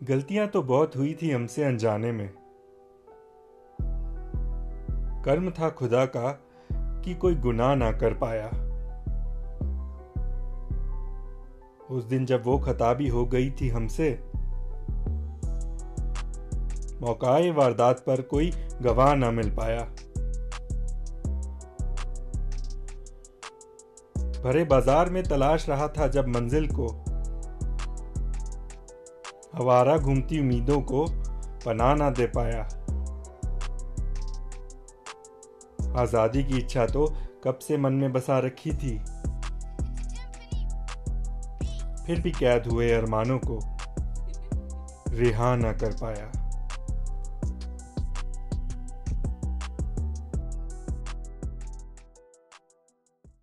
गलतियाँ तो बहुत हुई थी हमसे अनजाने में। कर्म था खुदा का कि कोई गुनाह ना कर पाया। उस दिन जब वो खताबी हो गई थी हमसे, मौकाए वारदात पर कोई गवाह ना मिल पाया। भरे बाज़ार में तलाश रहा था जब मंजिल को हवारा घूमती उम्मीदों को पना ना दे पाया। आज़ादी की इच्छा तो कब से मन में बसा रखी थी? फिर भी कैद हुए अरमानों को रिहा ना कर पाया।